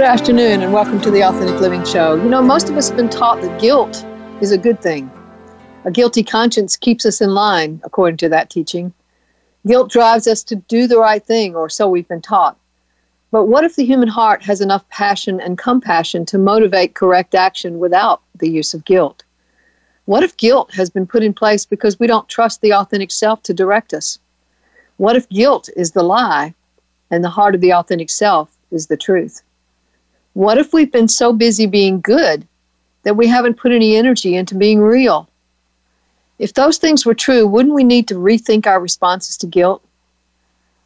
Good afternoon, and welcome to the Authentic Living Show. You know, most of us have been taught that guilt is a good thing. A guilty conscience keeps us in line, according to that teaching. Guilt drives us to do the right thing, or so we've been taught. But what if the human heart has enough passion and compassion to motivate correct action without the use of guilt? What if guilt has been put in place because we don't trust the authentic self to direct us? What if guilt is the lie and the heart of the authentic self is the truth? What if we've been so busy being good that we haven't put any energy into being real? If those things were true, wouldn't we need to rethink our responses to guilt?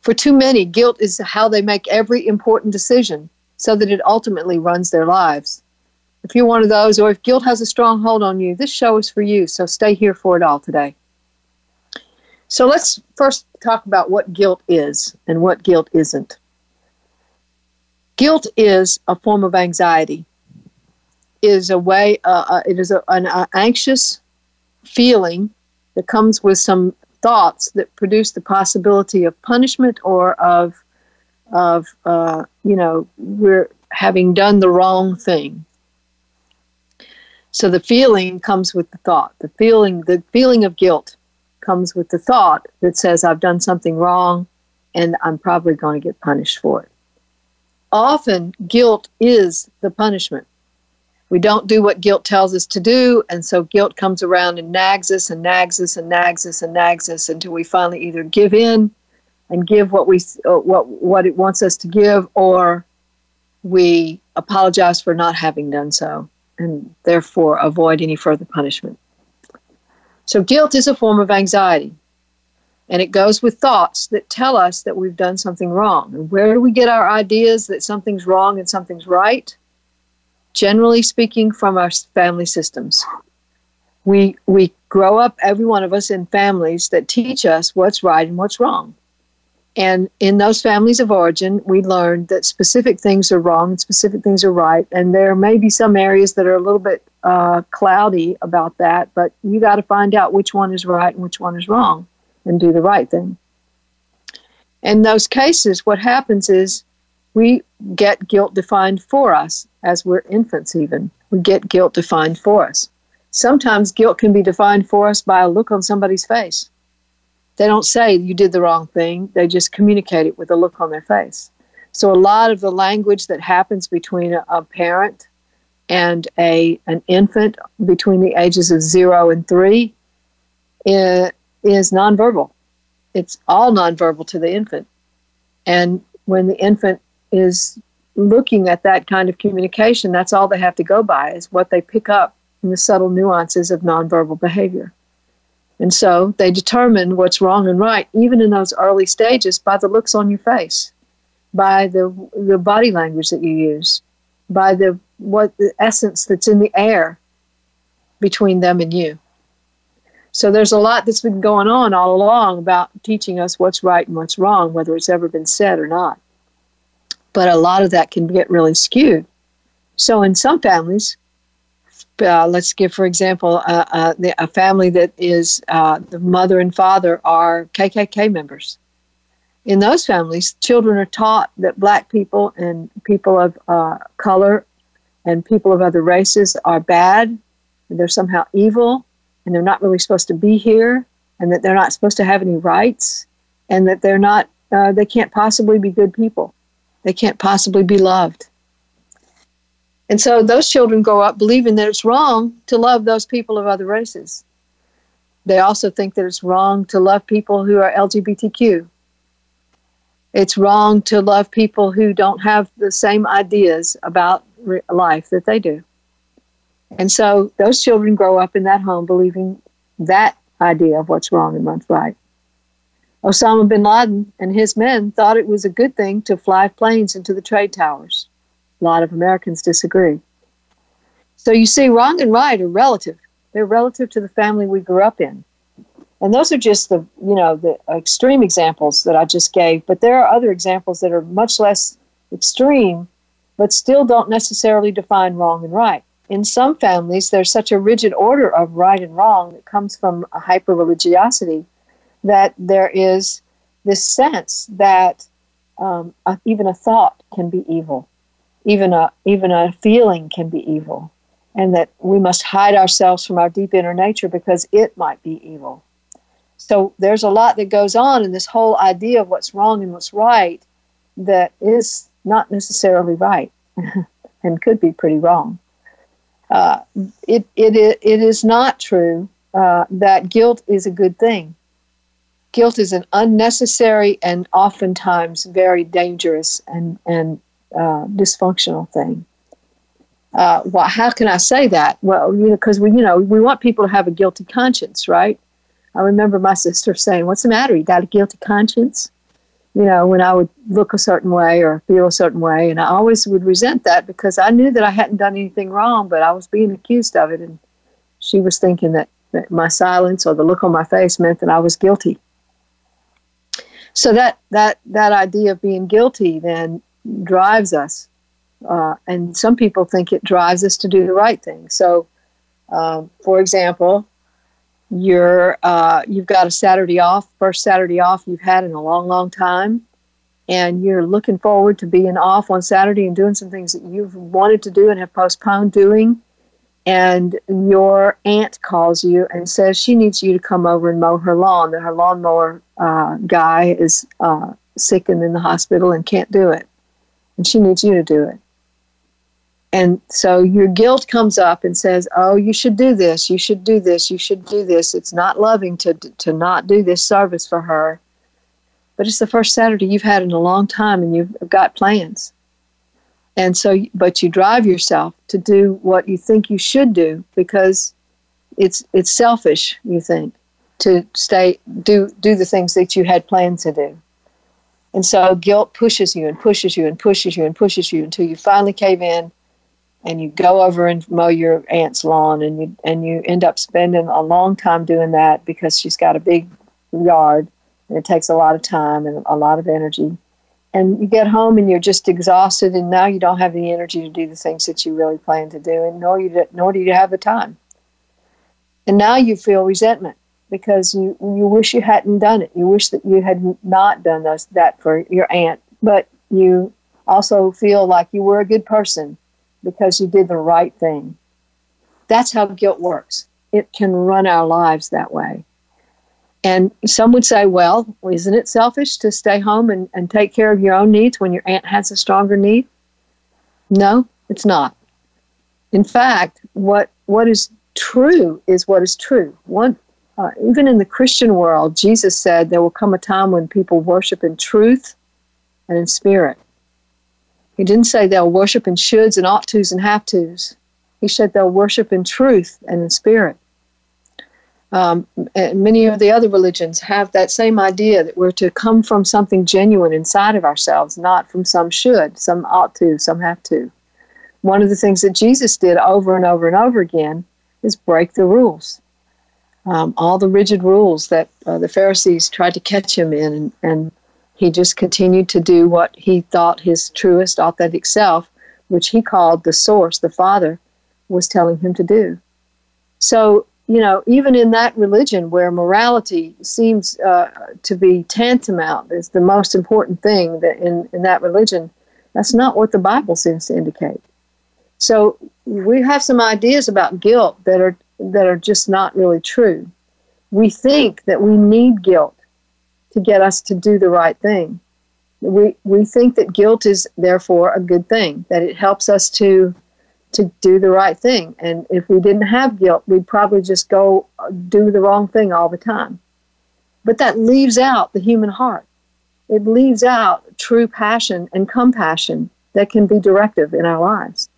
For too many, guilt is how they make every important decision so that it ultimately runs their lives. If you're one of those, or if guilt has a strong hold on you, this show is for you, so stay here for it all today. So let's first talk about what guilt is and what guilt isn't. Guilt is a form of anxiety. It is a way. Uh, uh, it is a, an uh, anxious feeling that comes with some thoughts that produce the possibility of punishment or of of uh, you know we're having done the wrong thing. So the feeling comes with the thought. The feeling the feeling of guilt comes with the thought that says I've done something wrong and I'm probably going to get punished for it often guilt is the punishment. We don't do what guilt tells us to do, and so guilt comes around and nags us and nags us and nags us and nags us until we finally either give in and give what we uh, what what it wants us to give, or we apologize for not having done so, and therefore avoid any further punishment. So guilt is a form of anxiety. And it goes with thoughts that tell us that we've done something wrong. And where do we get our ideas that something's wrong and something's right? Generally speaking, from our family systems. We, we grow up, every one of us, in families that teach us what's right and what's wrong. And in those families of origin, we learn that specific things are wrong and specific things are right. And there may be some areas that are a little bit uh, cloudy about that, but you got to find out which one is right and which one is wrong and do the right thing. In those cases, what happens is we get guilt defined for us as we're infants, even. We get guilt defined for us. Sometimes guilt can be defined for us by a look on somebody's face. They don't say you did the wrong thing, they just communicate it with a look on their face. So, a lot of the language that happens between a, a parent and a, an infant between the ages of zero and three eh, is nonverbal. It's all nonverbal to the infant. And when the infant is looking at that kind of communication, that's all they have to go by is what they pick up in the subtle nuances of nonverbal behavior. And so they determine what's wrong and right, even in those early stages, by the looks on your face, by the, the body language that you use, by the what the essence that's in the air between them and you. So there's a lot that's been going on all along about teaching us what's right and what's wrong, whether it's ever been said or not. But a lot of that can get really skewed. So in some families, uh, let's give, for example, uh, uh, a family that is uh, the mother and father are KKK members. In those families, children are taught that black people and people of uh, color and people of other races are bad, they're somehow evil, and they're not really supposed to be here and that they're not supposed to have any rights and that they're not uh, they can't possibly be good people. They can't possibly be loved. And so those children grow up believing that it's wrong to love those people of other races. They also think that it's wrong to love people who are lgbtq it's wrong to love people who don't have the same ideas about life that they do and so those children grow up in that home believing that idea of what's wrong and what's right. Osama bin Laden and his men thought it was a good thing to fly planes into the trade towers. A lot of Americans disagree. So you see, wrong and right are relative. They're relative to the family we grew up in. And those are just the, you know, the extreme examples that I just gave. But there are other examples that are much less extreme, but still don't necessarily define wrong and right. In some families, there's such a rigid order of right and wrong that comes from a hyper religiosity that there is this sense that um, even a thought can be evil, even a even a feeling can be evil, and that we must hide ourselves from our deep inner nature because it might be evil. So there's a lot that goes on in this whole idea of what's wrong and what's right that is not necessarily right and could be pretty wrong. Uh, it, it, it is not true uh, that guilt is a good thing. Guilt is an unnecessary and oftentimes very dangerous and, and uh, dysfunctional thing uh, well, how can I say that? Well, you know, because we, you know, we want people to have a guilty conscience, right? I remember my sister saying, "What's the matter? You got a guilty conscience?" You know, when I would look a certain way or feel a certain way, and I always would resent that because I knew that I hadn't done anything wrong, but I was being accused of it, and she was thinking that, that my silence or the look on my face meant that I was guilty. So that that that idea of being guilty then drives us uh, and some people think it drives us to do the right thing. So, um, for example, you're uh, you've got a Saturday off, first Saturday off you've had in a long, long time, and you're looking forward to being off on Saturday and doing some things that you've wanted to do and have postponed doing. And your aunt calls you and says she needs you to come over and mow her lawn. That her lawnmower uh, guy is uh, sick and in the hospital and can't do it, and she needs you to do it. And so your guilt comes up and says, "Oh, you should do this. You should do this. You should do this." It's not loving to to not do this service for her. But it's the first Saturday you've had in a long time and you've got plans. And so but you drive yourself to do what you think you should do because it's it's selfish, you think, to stay do do the things that you had planned to do. And so guilt pushes you and pushes you and pushes you and pushes you until you finally cave in and you go over and mow your aunt's lawn and you and you end up spending a long time doing that because she's got a big yard and it takes a lot of time and a lot of energy. And you get home and you're just exhausted and now you don't have the energy to do the things that you really plan to do and nor you nor do you have the time. And now you feel resentment because you you wish you hadn't done it. You wish that you had not done those, that for your aunt. But you also feel like you were a good person because you did the right thing. That's how guilt works. It can run our lives that way. And some would say, well, isn't it selfish to stay home and, and take care of your own needs when your aunt has a stronger need? No, it's not. In fact, what what is true is what is true. One, uh, even in the Christian world, Jesus said there will come a time when people worship in truth and in spirit. He didn't say they'll worship in shoulds and ought tos and have tos. He said they'll worship in truth and in spirit. Um, many of the other religions have that same idea that we're to come from something genuine inside of ourselves, not from some should, some ought to, some have to. One of the things that Jesus did over and over and over again is break the rules. Um, all the rigid rules that uh, the Pharisees tried to catch him in and, and he just continued to do what he thought his truest, authentic self, which he called the source, the Father, was telling him to do. So, you know, even in that religion where morality seems uh, to be tantamount is the most important thing that in, in that religion, that's not what the Bible seems to indicate. So we have some ideas about guilt that are that are just not really true. We think that we need guilt to get us to do the right thing. We, we think that guilt is therefore a good thing, that it helps us to, to do the right thing. And if we didn't have guilt, we'd probably just go uh, do the wrong thing all the time. But that leaves out the human heart. It leaves out true passion and compassion that can be directive in our lives.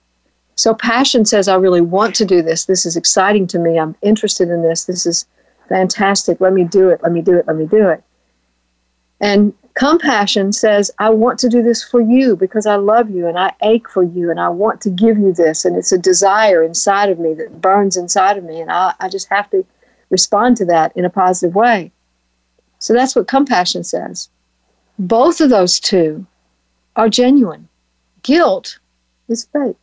So passion says, I really want to do this. This is exciting to me. I'm interested in this. This is fantastic. Let me do it. Let me do it. Let me do it. And Compassion says, I want to do this for you because I love you and I ache for you and I want to give you this. And it's a desire inside of me that burns inside of me. And I, I just have to respond to that in a positive way. So that's what compassion says. Both of those two are genuine. Guilt is fake.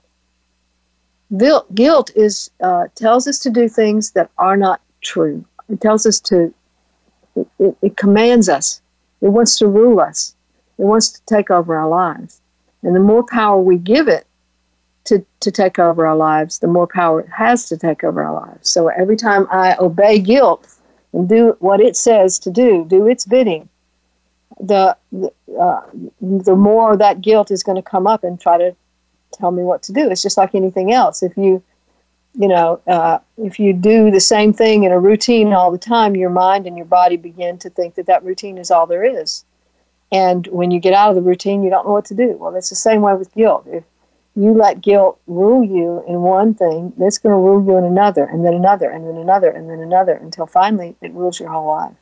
Guilt is uh, tells us to do things that are not true. It tells us to. It, it, it commands us it wants to rule us. It wants to take over our lives. And the more power we give it to, to take over our lives, the more power it has to take over our lives. So every time I obey guilt and do what it says to do, do its bidding, the uh, the more that guilt is going to come up and try to tell me what to do. It's just like anything else. If you you know, uh, if you do the same thing in a routine all the time, your mind and your body begin to think that that routine is all there is. And when you get out of the routine, you don't know what to do. Well, it's the same way with guilt. If you let guilt rule you in one thing, it's going to rule you in another, and then another, and then another, and then another, until finally it rules your whole life.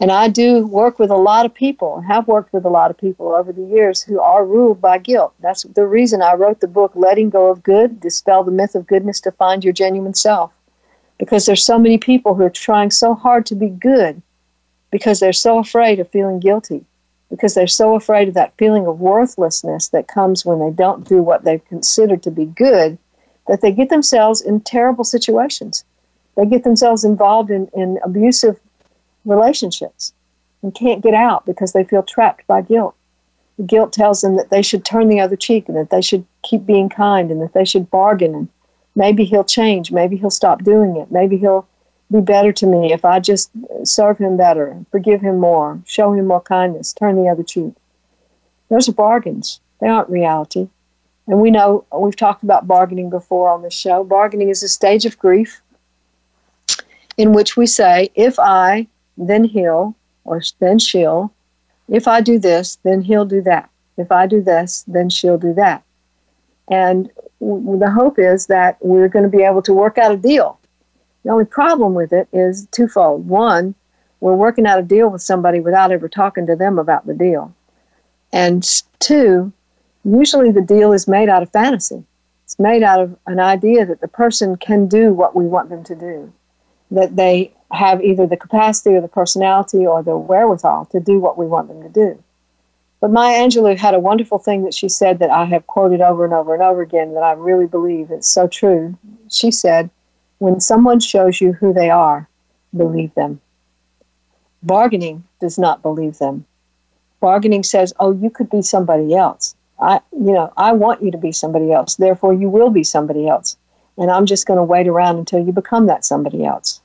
And I do work with a lot of people, have worked with a lot of people over the years who are ruled by guilt. That's the reason I wrote the book, Letting Go of Good Dispel the Myth of Goodness to Find Your Genuine Self. Because there's so many people who are trying so hard to be good because they're so afraid of feeling guilty, because they're so afraid of that feeling of worthlessness that comes when they don't do what they consider to be good, that they get themselves in terrible situations. They get themselves involved in, in abusive relationships and can't get out because they feel trapped by guilt. The guilt tells them that they should turn the other cheek and that they should keep being kind and that they should bargain and maybe he'll change, maybe he'll stop doing it, maybe he'll be better to me if I just serve him better, forgive him more, show him more kindness, turn the other cheek. Those are bargains. They aren't reality. And we know, we've talked about bargaining before on this show. Bargaining is a stage of grief in which we say, if I then he'll, or then she'll. If I do this, then he'll do that. If I do this, then she'll do that. And w- the hope is that we're going to be able to work out a deal. The only problem with it is twofold. One, we're working out a deal with somebody without ever talking to them about the deal. And two, usually the deal is made out of fantasy. It's made out of an idea that the person can do what we want them to do, that they have either the capacity or the personality or the wherewithal to do what we want them to do. But Maya Angelou had a wonderful thing that she said that I have quoted over and over and over again that I really believe is so true. She said, When someone shows you who they are, believe them. Bargaining does not believe them. Bargaining says, Oh, you could be somebody else. I, you know, I want you to be somebody else. Therefore, you will be somebody else. And I'm just going to wait around until you become that somebody else.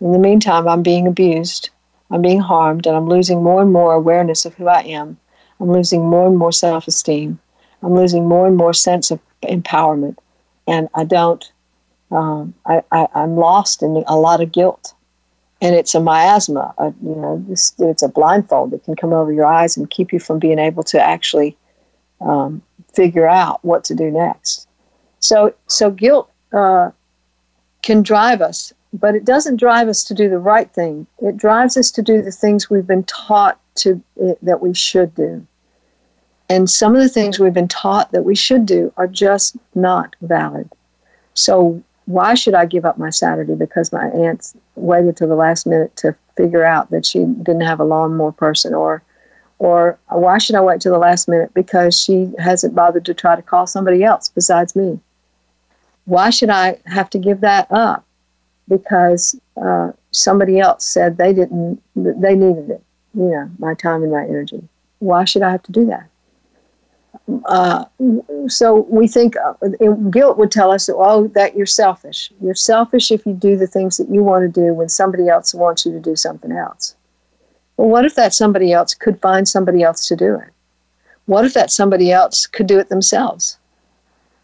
In the meantime, I'm being abused, I'm being harmed, and I'm losing more and more awareness of who I am. I'm losing more and more self esteem. I'm losing more and more sense of empowerment. And I don't, um, I, I, am lost in a lot of guilt. And it's a miasma, a, you know, this, it's a blindfold that can come over your eyes and keep you from being able to actually um, figure out what to do next. So, so guilt uh, can drive us but it doesn't drive us to do the right thing. It drives us to do the things we've been taught to eh, that we should do. And some of the things we've been taught that we should do are just not valid. So why should I give up my Saturday because my aunt waited till the last minute to figure out that she didn't have a lawnmower person or or why should I wait till the last minute because she hasn't bothered to try to call somebody else besides me? Why should I have to give that up? Because uh, somebody else said they didn't, they needed it. You know, my time and my energy. Why should I have to do that? Uh, so we think uh, guilt would tell us, that oh, that you're selfish. You're selfish if you do the things that you want to do when somebody else wants you to do something else. Well, what if that somebody else could find somebody else to do it? What if that somebody else could do it themselves?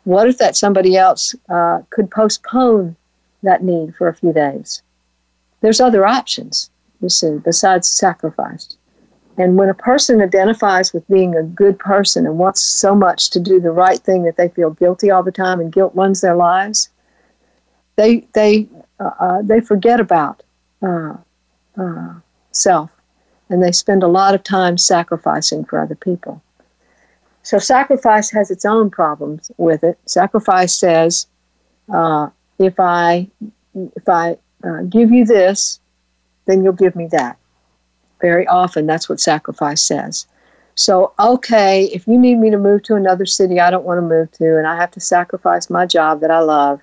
What if that somebody else uh, could postpone that need for a few days. There's other options, you see, besides sacrifice. And when a person identifies with being a good person and wants so much to do the right thing that they feel guilty all the time and guilt runs their lives, they they uh, uh, they forget about uh, uh self and they spend a lot of time sacrificing for other people. So sacrifice has its own problems with it. Sacrifice says, uh, if I if I uh, give you this, then you'll give me that. Very often, that's what sacrifice says. So, okay, if you need me to move to another city I don't want to move to, and I have to sacrifice my job that I love,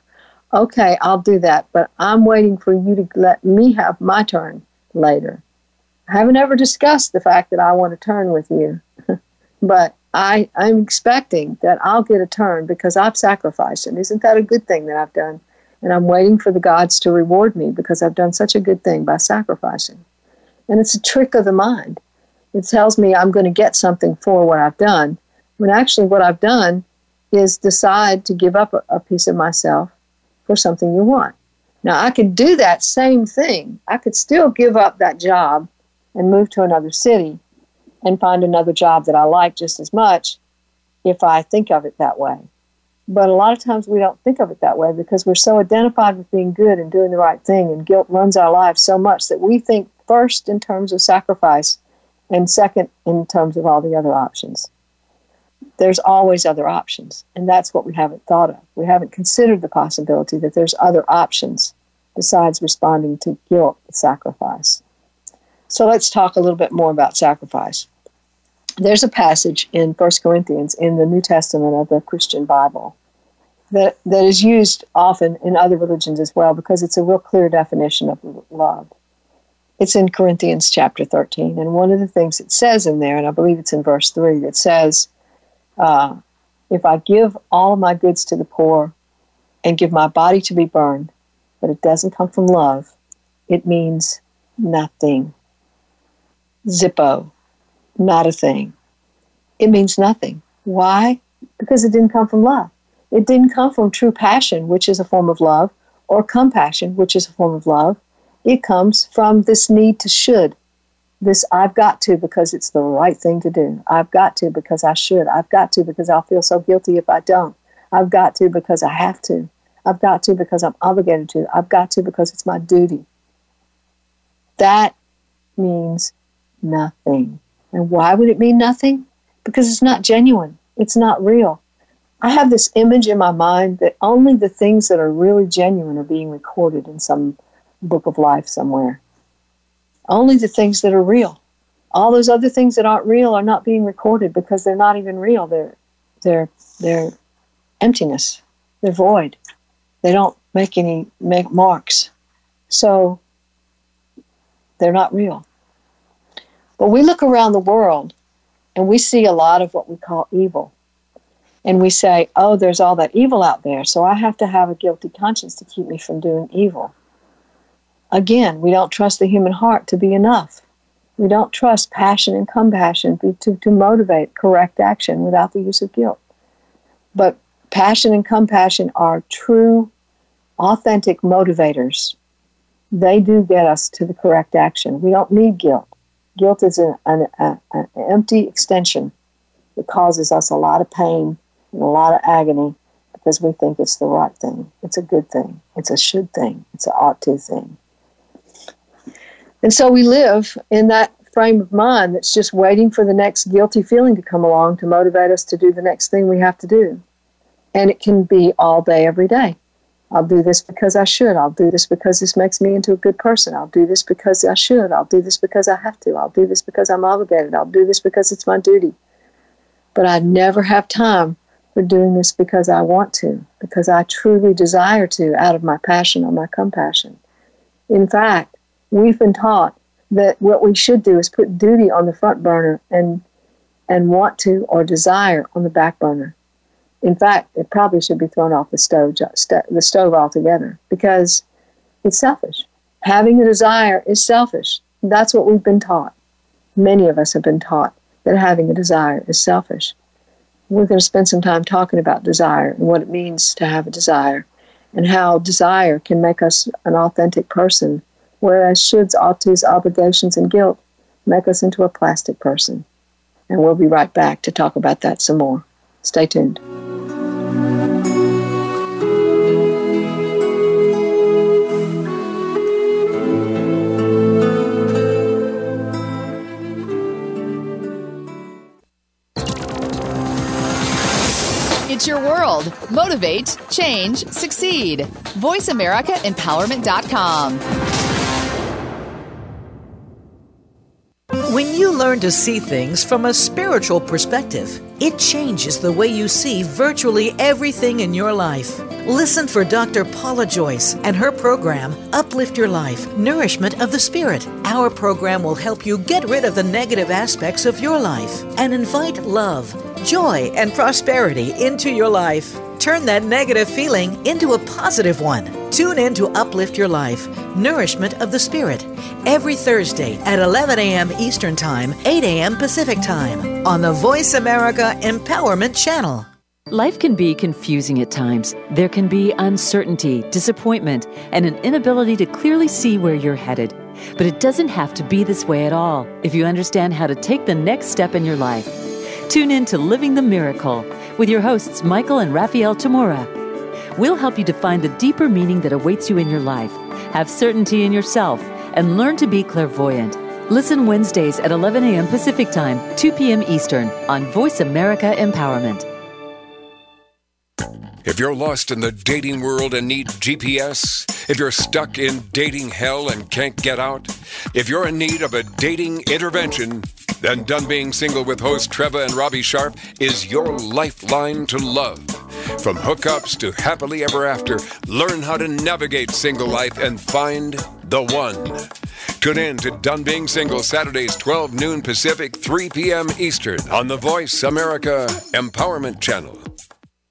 okay, I'll do that. But I'm waiting for you to let me have my turn later. I haven't ever discussed the fact that I want to turn with you, but I, I'm expecting that I'll get a turn because I've sacrificed. And isn't that a good thing that I've done? And I'm waiting for the gods to reward me because I've done such a good thing by sacrificing. And it's a trick of the mind. It tells me I'm going to get something for what I've done, when actually what I've done is decide to give up a, piece of myself for something you want. Now, I could do that same thing. I could still give up that job and move to another city and find another job that I like just as much if I think of it that way. But a lot of times we don't think of it that way because we're so identified with being good and doing the right thing, and guilt runs our lives so much that we think first in terms of sacrifice and second in terms of all the other options. There's always other options, and that's what we haven't thought of. We haven't considered the possibility that there's other options besides responding to guilt with sacrifice. So let's talk a little bit more about sacrifice. There's a passage in 1 Corinthians in the New Testament of the Christian Bible that, that is used often in other religions as well because it's a real clear definition of love. It's in Corinthians chapter 13. And one of the things it says in there, and I believe it's in verse 3, it says, uh, If I give all my goods to the poor and give my body to be burned, but it doesn't come from love, it means nothing. Zippo, not a thing. It means nothing. Why? Because it didn't come from love. It didn't come from true passion, which is a form of love, or compassion, which is a form of love. It comes from this need to should. This I've got to because it's the right thing to do. I've got to because I should. I've got to because I'll feel so guilty if I don't. I've got to because I have to. I've got to because I'm obligated to. I've got to because it's my duty. That means nothing. And why would it mean nothing? Because it's not genuine, it's not real. I have this image in my mind that only the things that are really genuine are being recorded in some book of life somewhere. Only the things that are real. All those other things that aren't real are not being recorded because they're not even real. They're they're they're emptiness. They're void. They don't make any make marks. So they're not real. But we look around the world and we see a lot of what we call evil. And we say, oh, there's all that evil out there, so I have to have a guilty conscience to keep me from doing evil. Again, we don't trust the human heart to be enough. We don't trust passion and compassion to, to motivate correct action without the use of guilt. But passion and compassion are true, authentic motivators. They do get us to the correct action. We don't need guilt. Guilt is an, an, an, empty extension that causes us a lot of pain and a lot of agony because we think it's the right thing. It's a good thing. It's a should thing. It's an ought to thing. And so we live in that frame of mind that's just waiting for the next guilty feeling to come along to motivate us to do the next thing we have to do. And it can be all day, every day. I'll do this because I should. I'll do this because this makes me into a good person. I'll do this because I should. I'll do this because I have to. I'll do this because I'm obligated. I'll do this because it's my duty. But I never have time for doing this because I want to, because I truly desire to out of my passion or my compassion. In fact, we've been taught that what we should do is put duty on the front burner and and want to or desire on the back burner. In fact, it probably should be thrown off the stove, the stove altogether because it's selfish. Having a desire is selfish. That's what we've been taught. Many of us have been taught that having a desire is selfish. We're going to spend some time talking about desire and what it means to have a desire and how desire can make us an authentic person, whereas shoulds, ought tos, obligations, and guilt make us into a plastic person. And we'll be right back to talk about that some more. Stay tuned. It's your world. Motivate, change, succeed. VoiceAmericaEmpowerment.com. When you learn to see things from a spiritual perspective, it changes the way you see virtually everything in your life. Listen for Dr. Paula Joyce and her program, Uplift Your Life Nourishment of the Spirit. Our program will help you get rid of the negative aspects of your life and invite love, joy, and prosperity into your life. Turn that negative feeling into a positive one. Tune in to Uplift Your Life Nourishment of the Spirit every Thursday at 11 a.m. Eastern Time, 8 a.m. Pacific Time on the Voice America Empowerment Channel. Life can be confusing at times. There can be uncertainty, disappointment, and an inability to clearly see where you're headed. But it doesn't have to be this way at all if you understand how to take the next step in your life. Tune in to Living the Miracle with your hosts, Michael and Raphael Tamura. We'll help you define the deeper meaning that awaits you in your life, have certainty in yourself, and learn to be clairvoyant. Listen Wednesdays at 11 a.m. Pacific Time, 2 p.m. Eastern on Voice America Empowerment. If you're lost in the dating world and need GPS, if you're stuck in dating hell and can't get out, if you're in need of a dating intervention, then Done Being Single with host Treva and Robbie Sharp is your lifeline to love. From hookups to happily ever after, learn how to navigate single life and find the one. Tune in to Done Being Single Saturdays 12 noon Pacific, 3 p.m. Eastern on the Voice America Empowerment Channel.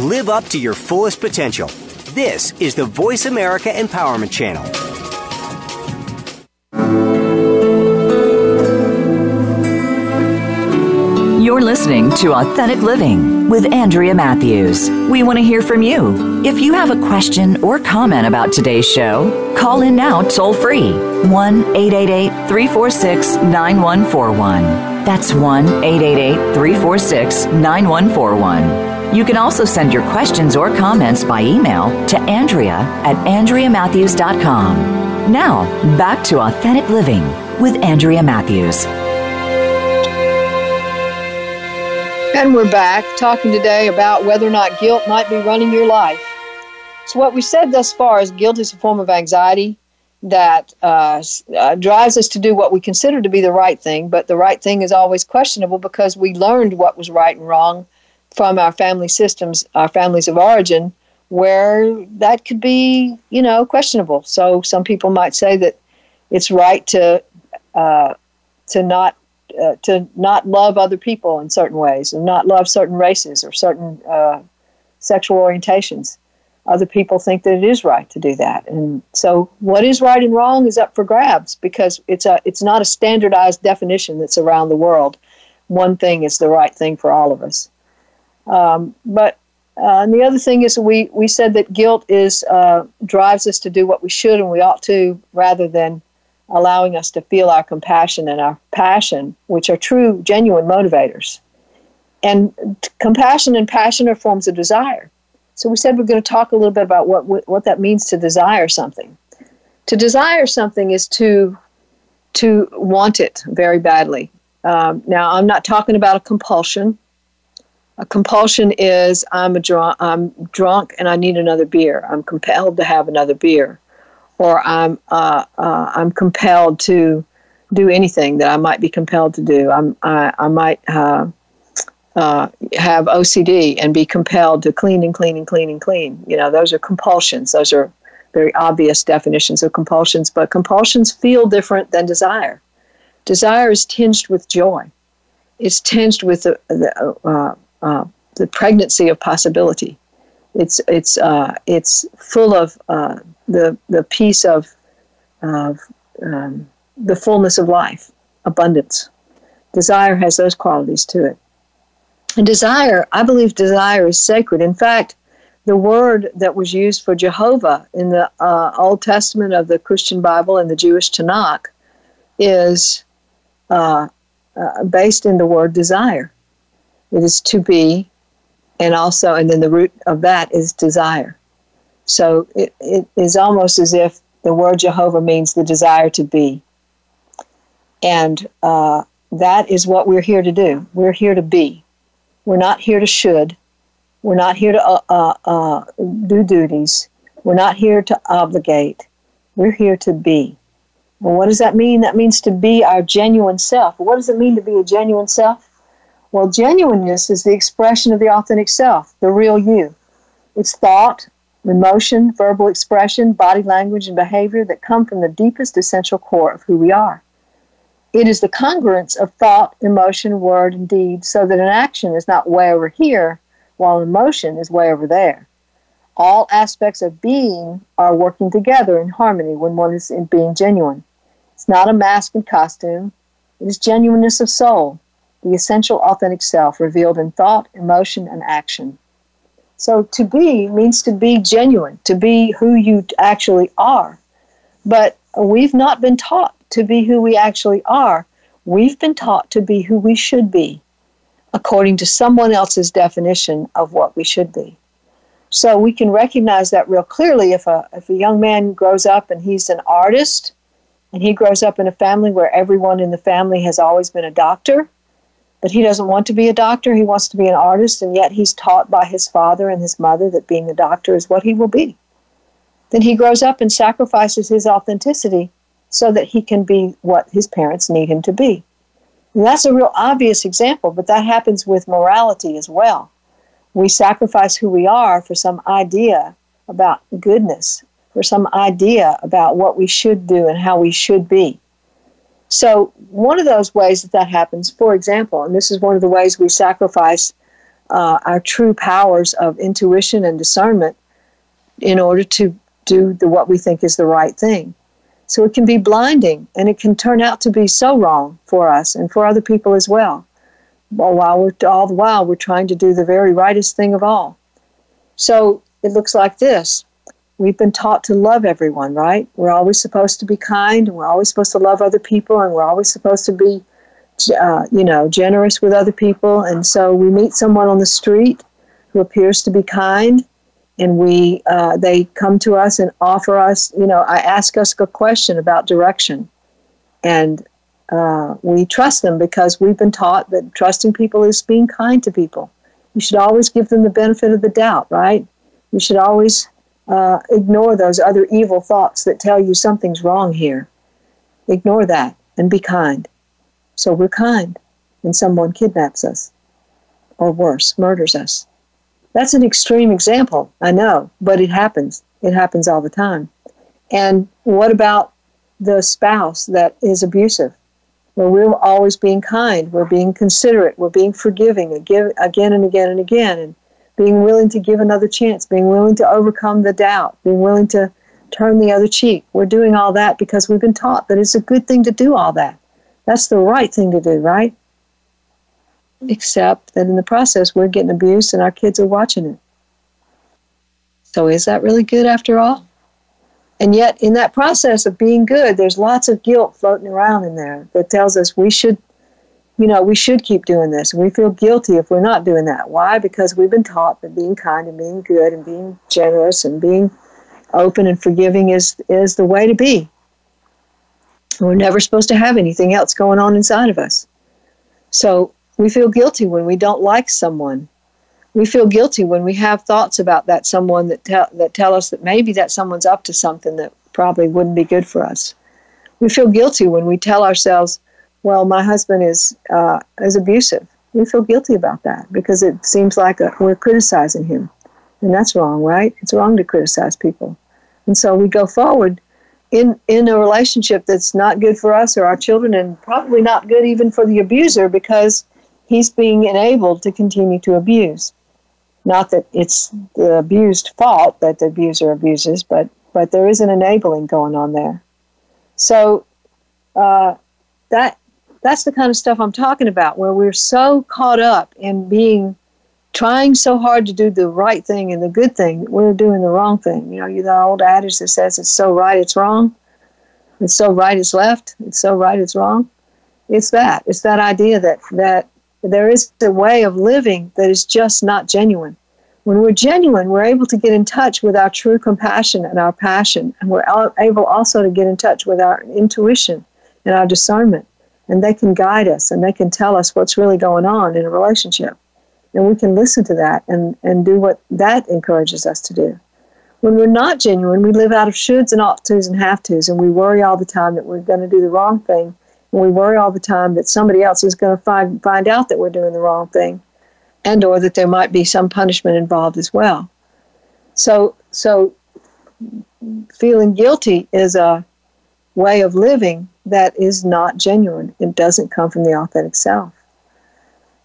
Live up to your fullest potential. This is the Voice America Empowerment Channel. You're listening to Authentic Living with Andrea Mathews. We want to hear from you. If you have a question or comment about today's show, call in now toll free 1 888 346 9141. That's 1 888 346 9141. You can also send your questions or comments by email to Andrea at AndreaMathews.com. Now, back to Authentic Living with Andrea Mathews. And we're back talking today about whether or not guilt might be running your life. So, what we said thus far is guilt is a form of anxiety that uh, uh, drives us to do what we consider to be the right thing, but the right thing is always questionable because we learned what was right and wrong from our family systems, our families of origin, where that could be, you know, questionable. So, some people might say that it's right to uh, to not uh, to not love other people in certain ways and not love certain races or certain uh, sexual orientations. Other people think that it is right to do that, and so what is right and wrong is up for grabs because it's a it's not a standardized definition that's around the world. One thing is the right thing for all of us, um, but uh, and the other thing is we we said that guilt is uh, drives us to do what we should and we ought to rather than allowing us to feel our compassion and our passion, which are true, genuine motivators. And t- compassion and passion are forms of desire. So we said we're going to talk a little bit about what, what, that means to desire something. To desire something is to to want it very badly. Um, now, I'm not talking about a compulsion. A compulsion is I'm a drunk, I'm drunk and I need another beer. I'm compelled to have another beer or I'm uh, uh, I'm compelled to do anything that I might be compelled to do. I'm I, I might uh, uh have OCD and be compelled to clean and clean and clean and clean. You know, those are compulsions. Those are very obvious definitions of compulsions. But compulsions feel different than desire. Desire is tinged with joy. It's tinged with the the, uh, uh, the pregnancy of possibility. It's it's it's full of the the peace of of um, the fullness of life, abundance. Desire has those qualities to it. And desire, I believe desire is sacred. In fact, the word that was used for Jehovah in the uh, Old Testament of the Christian Bible and the Jewish Tanakh is uh, uh, based in the word desire. It is to be, and also, and then the root of that is desire. So it, it is almost as if the word Jehovah means the desire to be. And uh, that is what we're here to do. We're here to be. We're not here to should. We're not here to uh, uh, uh, do duties. We're not here to obligate. We're here to be. Well, what does that mean? That means to be our genuine self. What does it mean to be a genuine self? Well, genuineness is the expression of the authentic self, the real you. It's thought, emotion, verbal expression, body language, and behavior that come from the deepest essential core of who we are. It is the congruence of thought, emotion, word, and deed so that an action is not way over here while emotion is way over there. All aspects of being are working together in harmony when one is in being genuine. It's not a mask and costume, it is genuineness of soul, the essential authentic self revealed in thought, emotion, and action. So to be means to be genuine, to be who you actually are. But we've not been taught to be who we actually are. We've been taught to be who we should be, according to someone else's definition of what we should be. So we can recognize that real clearly if a, if a young man grows up and he's an artist and he grows up in a family where everyone in the family has always been a doctor, but he doesn't want to be a doctor, he wants to be an artist, and yet he's taught by his father and his mother that being a doctor is what he will be. Then he grows up and sacrifices his authenticity so that he can be what his parents need him to be. And that's a real obvious example, but that happens with morality as well. We sacrifice who we are for some idea about goodness, for some idea about what we should do and how we should be. So, one of those ways that that happens, for example, and this is one of the ways we sacrifice uh, our true powers of intuition and discernment in order to do the, what we think is the right thing. So it can be blinding and it can turn out to be so wrong for us and for other people as well. While we're all the while we're trying to do the very rightest thing of all. So it looks like this. We've been taught to love everyone, right? We're always supposed to be kind, and we're always supposed to love other people, and we're always supposed to be, uh, you know, generous with other people. And so we meet someone on the street who appears to be kind, and we uh, they come to us and offer us you know i ask us a question about direction and uh, we trust them because we've been taught that trusting people is being kind to people you should always give them the benefit of the doubt right you should always uh, ignore those other evil thoughts that tell you something's wrong here ignore that and be kind so we're kind when someone kidnaps us or worse murders us that's an extreme example, I know, but it happens. It happens all the time. And what about the spouse that is abusive? Well, we're always being kind, we're being considerate, we're being forgiving again, again and again and again, and being willing to give another chance, being willing to overcome the doubt, being willing to turn the other cheek. We're doing all that because we've been taught that it's a good thing to do all that. That's the right thing to do, right? except that in the process we're getting abused and our kids are watching it. So is that really good after all? And yet, in that process of being good, there's lots of guilt floating around in there that tells us we should, you know, we should keep doing this. We feel guilty if we're not doing that. Why? Because we've been taught that being kind and being good and being generous and being open and forgiving is, is the way to be. We're never supposed to have anything else going on inside of us. So we feel guilty when we don't like someone. We feel guilty when we have thoughts about that someone that tell that tell us that maybe that someone's up to something that probably wouldn't be good for us. We feel guilty when we tell ourselves, "Well, my husband is uh, is abusive." We feel guilty about that because it seems like a, we're criticizing him, and that's wrong, right? It's wrong to criticize people, and so we go forward in in a relationship that's not good for us or our children, and probably not good even for the abuser because he's being enabled to continue to abuse. Not that it's the abused fault that the abuser abuses, but but there is an enabling going on there. So uh, that that's the kind of stuff I'm talking about, where we're so caught up in being trying so hard to do the right thing and the good thing that we're doing the wrong thing. You know, you the old adage that says it's so right it's wrong. It's so right it's left. It's so right it's wrong. It's that. It's that idea that that there is a way of living that is just not genuine. When we're genuine, we're able to get in touch with our true compassion and our passion, and we're able also to get in touch with our intuition and our discernment. And they can guide us and they can tell us what's really going on in a relationship. And we can listen to that and, and do what that encourages us to do. When we're not genuine, we live out of shoulds and ought tos and have tos, and we worry all the time that we're going to do the wrong thing. And we worry all the time that somebody else is going to find, find out that we're doing the wrong thing and or that there might be some punishment involved as well. So, so feeling guilty is a way of living that is not genuine. It doesn't come from the authentic self.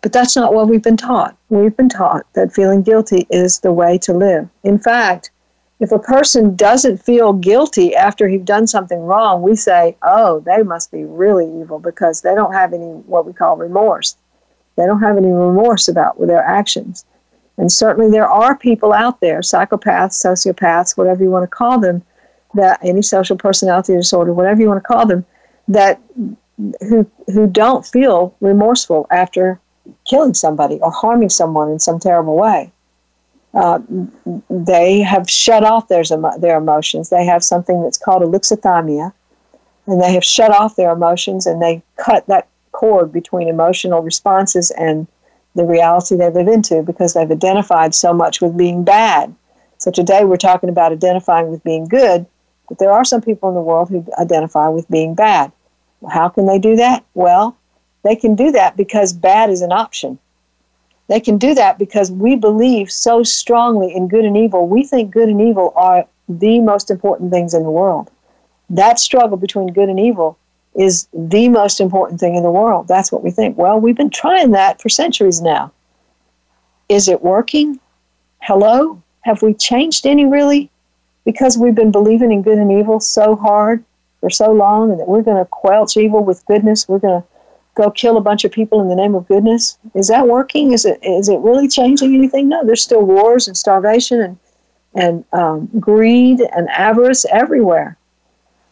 But that's not what we've been taught. We've been taught that feeling guilty is the way to live. In fact, if a person doesn't feel guilty after he's done something wrong, we say, oh, they must be really evil because they don't have any what we call remorse. They don't have any remorse about their actions. And certainly there are people out there, psychopaths, sociopaths, whatever you want to call them, that antisocial personality disorder, whatever you want to call them, that who who don't feel remorseful after killing somebody or harming someone in some terrible way. Uh, they have shut off their, their emotions. They have something that's called alexithymia, and they have shut off their emotions and they cut that cord between emotional responses and the reality they live into because they've identified so much with being bad. So today we're talking about identifying with being good, but there are some people in the world who identify with being bad. How can they do that? Well, they can do that because bad is an option. They can do that because we believe so strongly in good and evil. We think good and evil are the most important things in the world. That struggle between good and evil is the most important thing in the world. That's what we think. Well, we've been trying that for centuries now. Is it working? Hello? Have we changed any really? Because we've been believing in good and evil so hard for so long and that we're going to quelch evil with goodness. We're going to go kill a bunch of people in the name of goodness. Is that working? Is it is it really changing anything? No, there's still wars and starvation and and um, greed and avarice everywhere.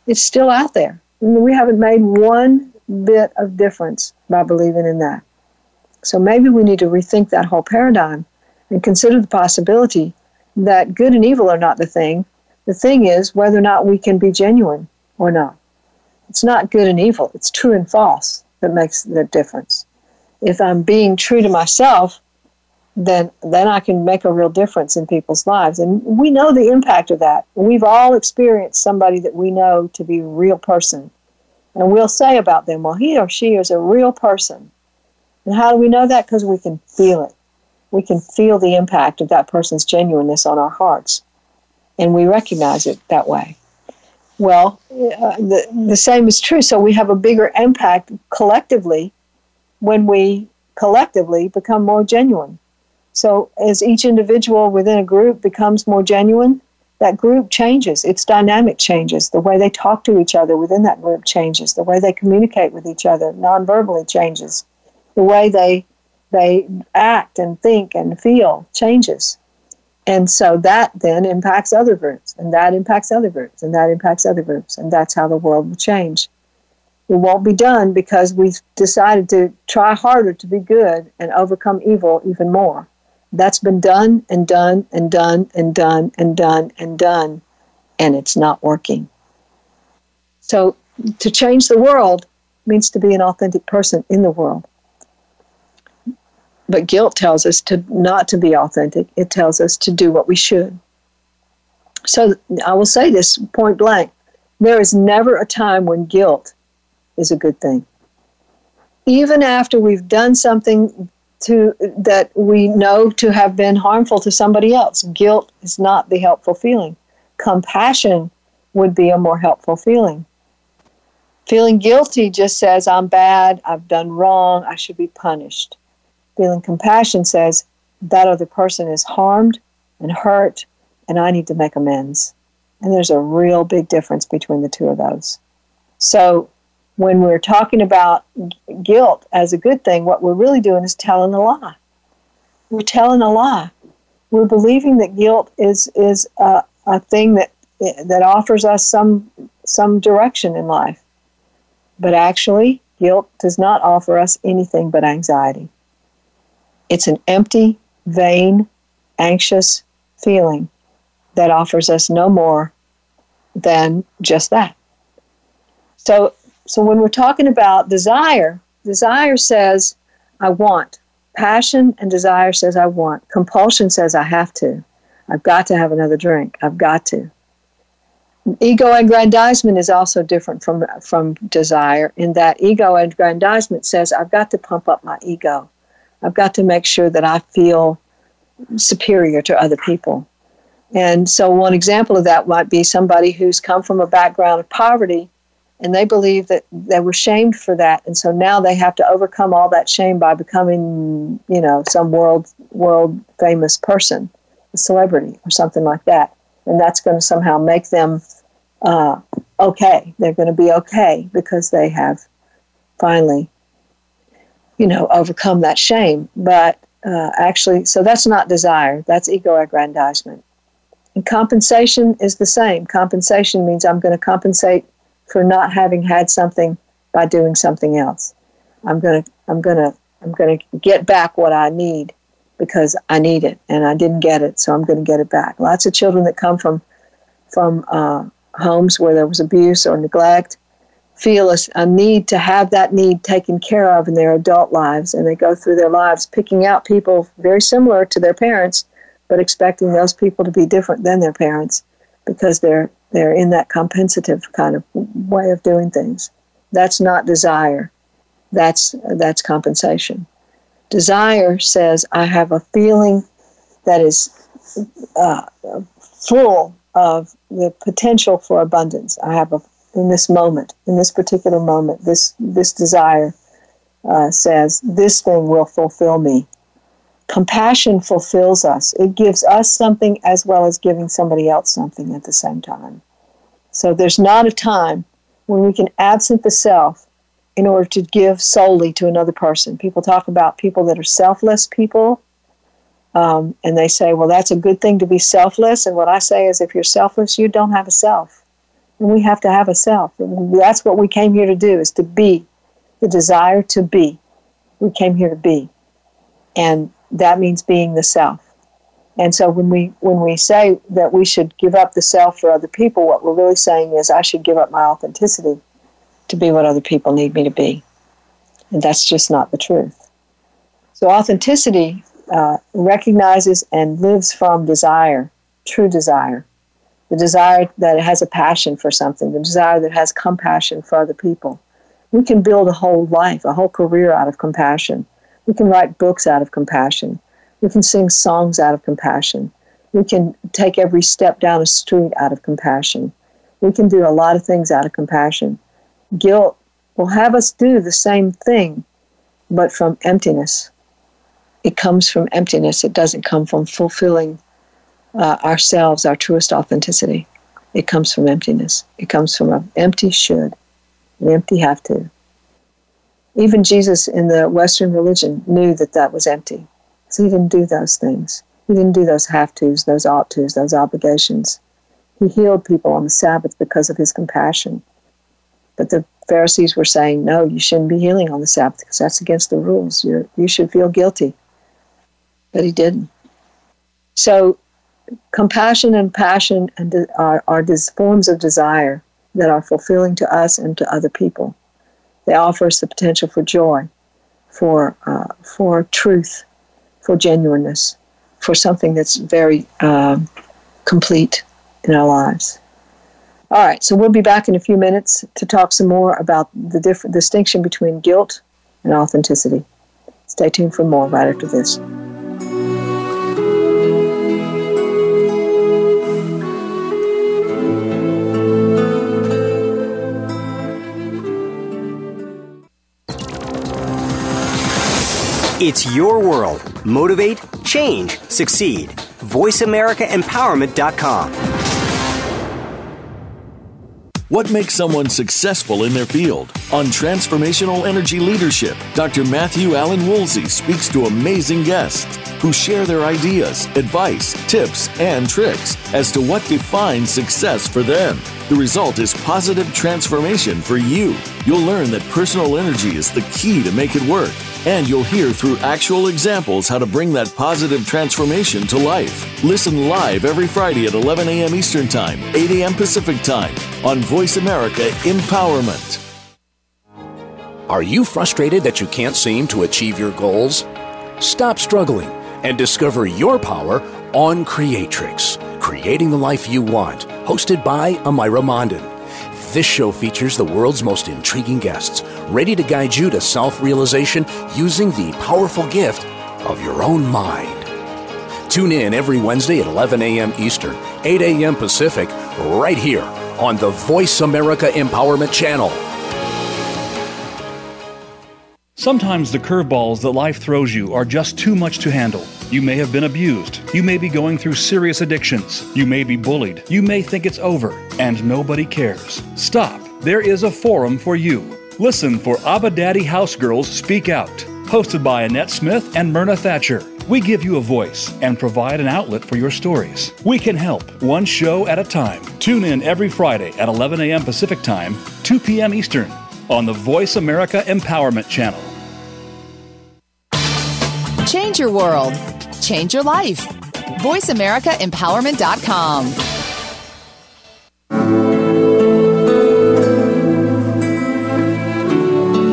It's still out there. we haven't made one bit of difference by believing in that. So maybe we need to rethink that whole paradigm and consider the possibility that good and evil are not the thing. The thing is whether or not we can be genuine or not. It's not good and evil, it's true and false that makes the difference. If I'm being true to myself, then then I can make a real difference in people's lives. And we know the impact of that. We've all experienced somebody that we know to be a real person. And we'll say about them, well, he or she is a real person. And how do we know that? Because we can feel it. We can feel the impact of that person's genuineness on our hearts. And we recognize it that way. Well, uh, the, the same is true. So we have a bigger impact collectively when we collectively become more genuine. So as each individual within a group becomes more genuine, that group changes. Its dynamic changes. The way they talk to each other within that group changes. The way they communicate with each other non-verbally changes. The way they they act and think and feel changes. And so that then impacts other groups, and that impacts other groups, and that impacts other groups, and that's how the world will change. It won't be done because we've decided to try harder to be good and overcome evil even more. That's been done and done and done and done and done and done, and it's not working. So to change the world means to be an authentic person in the world. But guilt tells us to not to be authentic. It tells us to do what we should. So I will say this point blank. There is never a time when guilt is a good thing. Even after we've done something to that we know to have been harmful to somebody else, guilt is not the helpful feeling. Compassion would be a more helpful feeling. Feeling guilty just says, I'm bad, I've done wrong, I should be punished. Feeling compassion says that other person is harmed and hurt, and I need to make amends. And there's a real big difference between the two of those. So when we're talking about guilt as a good thing, what we're really doing is telling a lie. We're telling a lie. We're believing that guilt is is a, a thing that that offers us some some direction in life. But actually, guilt does not offer us anything but anxiety. It's an empty, vain, anxious feeling that offers us no more than just that. So so when we're talking about desire, desire says I want. Passion and desire says I want. Compulsion says I have to. I've got to have another drink. I've got to. Ego aggrandizement is also different from from desire in that ego aggrandizement says I've got to pump up my ego. I've got to make sure that I feel superior to other people. And so one example of that might be somebody who's come from a background of poverty and they believe that they were shamed for that. And so now they have to overcome all that shame by becoming you know some world world famous person a celebrity or something like that. And that's going to somehow make them uh, okay. They're going to be okay because they have finally you know overcome that shame but uh, actually so that's not desire that's ego aggrandizement and compensation is the same compensation means i'm going to compensate for not having had something by doing something else. I'm going to I'm going to I'm going to get back what I need because I need it and I didn't get it, so I'm going to get it back. Lots of children that come from from uh, homes where there was abuse or neglect feel a, a need to have that need taken care of in their adult lives, and they go through their lives picking out people very similar to their parents, but expecting those people to be different than their parents because they're they're in that compensative kind of way of doing things. That's not desire. That's that's compensation. Desire says I have a feeling that is uh, full of the potential for abundance. I have a in this moment, in this particular moment, this this desire uh, says this thing will fulfill me. Compassion fulfills us. It gives us something as well as giving somebody else something at the same time. So there's not a time when we can absent the self in order to give solely to another person. People talk about people that are selfless people, um, and they say, well, that's a good thing to be selfless. And what I say is, if you're selfless, you don't have a self. And we have to have a self. That's what we came here to do, is to be, the desire to be. We came here to be. And that means being the self. And so when we when we say that we should give up the self for other people, what we're really saying is I should give up my authenticity to be what other people need me to be. And that's just not the truth. So authenticity uh, recognizes and lives from desire, true desire. The desire that has a passion for something, the desire that has compassion for other people. We can build a whole life, a whole career out of compassion we can write books out of compassion. We can sing songs out of compassion. We can take every step down a street out of compassion. We can do a lot of things out of compassion. Guilt will have us do the same thing, but from emptiness. It comes from emptiness. It doesn't come from fulfilling uh, ourselves, our truest authenticity. It comes from emptiness. It comes from an empty should, an empty have to. Even Jesus in the Western religion knew that that was empty. So he didn't do those things. He didn't do those have tos, those ought tos, those obligations. He healed people on the Sabbath because of his compassion. But the Pharisees were saying, no, you shouldn't be healing on the Sabbath because that's against the rules. You're, you should feel guilty. But he didn't. So compassion and passion and are, are these forms of desire that are fulfilling to us and to other people. They offer us the potential for joy, for, uh, for truth, for genuineness, for something that's very um, complete in our lives. All right, so we'll be back in a few minutes to talk some more about the different distinction between guilt and authenticity. Stay tuned for more right after this. It's your world. Motivate, change, succeed. VoiceAmericaEmpowerment.com. What makes someone successful in their field? On Transformational Energy Leadership, Dr. Matthew Allen Woolsey speaks to amazing guests who share their ideas, advice, tips, and tricks as to what defines success for them. The result is positive transformation for you. You'll learn that personal energy is the key to make it work, and you'll hear through actual examples how to bring that positive transformation to life. Listen live every Friday at 11 a.m. Eastern Time, 8 a.m. Pacific Time on Voice America Empowerment. Are you frustrated that you can't seem to achieve your goals? Stop struggling and discover your power on Creatrix, Creating the Life You Want, hosted by Amira Mondin. This show features the world's most intriguing guests, ready to guide you to self realization using the powerful gift of your own mind. Tune in every Wednesday at 11 a.m. Eastern, 8 a.m. Pacific, right here on the Voice America Empowerment Channel. Sometimes the curveballs that life throws you are just too much to handle. You may have been abused. You may be going through serious addictions. You may be bullied. You may think it's over, and nobody cares. Stop. There is a forum for you. Listen for Abba Daddy House Girls Speak Out, hosted by Annette Smith and Myrna Thatcher. We give you a voice and provide an outlet for your stories. We can help, one show at a time. Tune in every Friday at 11 a.m. Pacific Time, 2 p.m. Eastern, on the Voice America Empowerment Channel. Change your world. Change your life. VoiceAmericaEmpowerment.com.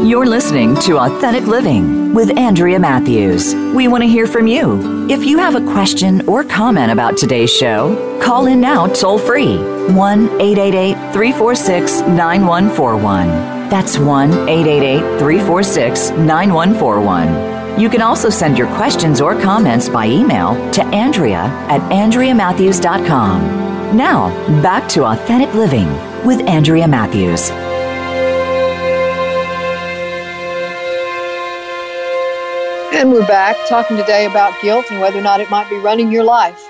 You're listening to Authentic Living with Andrea Mathews. We want to hear from you. If you have a question or comment about today's show, call in now toll free 1 888 346 9141. That's 1 888 346 9141. You can also send your questions or comments by email to Andrea at AndreaMathews.com. Now, back to Authentic Living with Andrea Mathews. And we're back talking today about guilt and whether or not it might be running your life.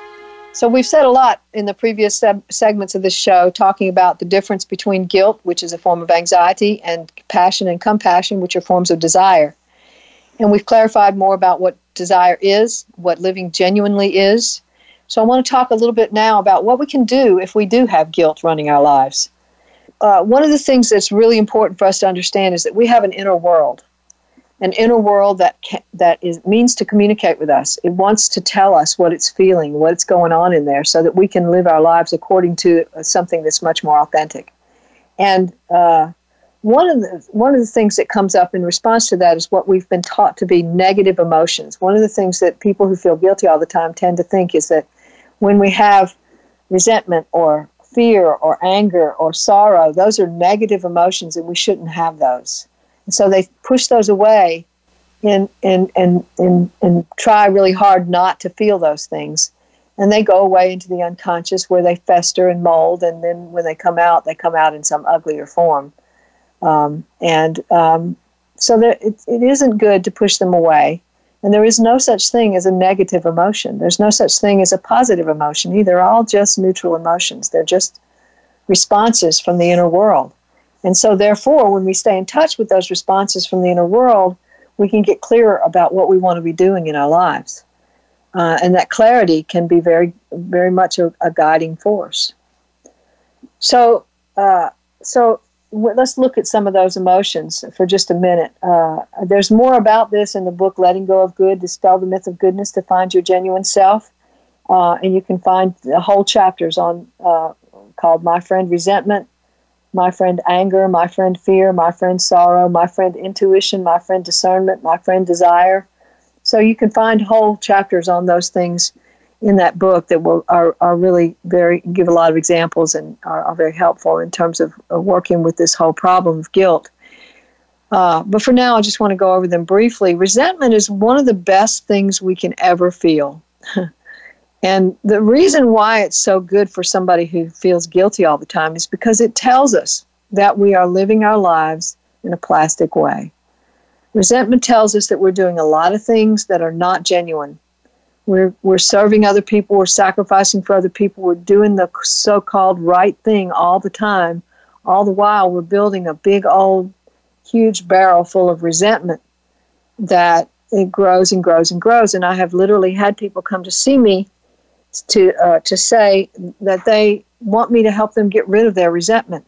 So, we've said a lot in the previous seg- segments of this show talking about the difference between guilt, which is a form of anxiety, and passion and compassion, which are forms of desire. And we've clarified more about what desire is, what living genuinely is. So, I want to talk a little bit now about what we can do if we do have guilt running our lives. Uh, one of the things that's really important for us to understand is that we have an inner world an inner world that ca- that is means to communicate with us. It wants to tell us what it's feeling, what's going on in there, so that we can live our lives according to uh, something that's much more authentic. And uh, one of the one of the things that comes up in response to that is what we've been taught to be negative emotions. One of the things that people who feel guilty all the time tend to think is that when we have resentment or fear or anger or sorrow, those are negative emotions, and we shouldn't have those. And so they push those away and, and, and, and, and try really hard not to feel those things. And they go away into the unconscious where they fester and mold. And then when they come out, they come out in some uglier form. Um, and um, so there, it, it isn't good to push them away. And there is no such thing as a negative emotion. There's no such thing as a positive emotion either. They're all just neutral emotions. They're just responses from the inner world. And so, therefore, when we stay in touch with those responses from the inner world, we can get clearer about what we want to be doing in our lives. Uh, and that clarity can be very, very much a, a guiding force. So, uh, so w- let's look at some of those emotions for just a minute. Uh, there's more about this in the book "Letting Go of Good: Dispel the Myth of Goodness to Find Your Genuine Self," uh, and you can find the whole chapters on uh, called "My Friend Resentment," my friend anger, my friend fear, my friend sorrow, my friend intuition, my friend discernment, my friend desire. So you can find whole chapters on those things in that book that will are, are really very give a lot of examples and are, are very helpful in terms of, working with this whole problem of guilt. Uh, but for now, I just want to go over them briefly. Resentment is one of the best things we can ever feel. And the reason why it's so good for somebody who feels guilty all the time is because it tells us that we are living our lives in a plastic way. Resentment tells us that we're doing a lot of things that are not genuine. We're, we're serving other people, we're sacrificing for other people, we're doing the so called right thing all the time, all the while we're building a big old huge barrel full of resentment that it grows and grows and grows and i have literally had people come to see me to uh, to say that they want me to help them get rid of their resentment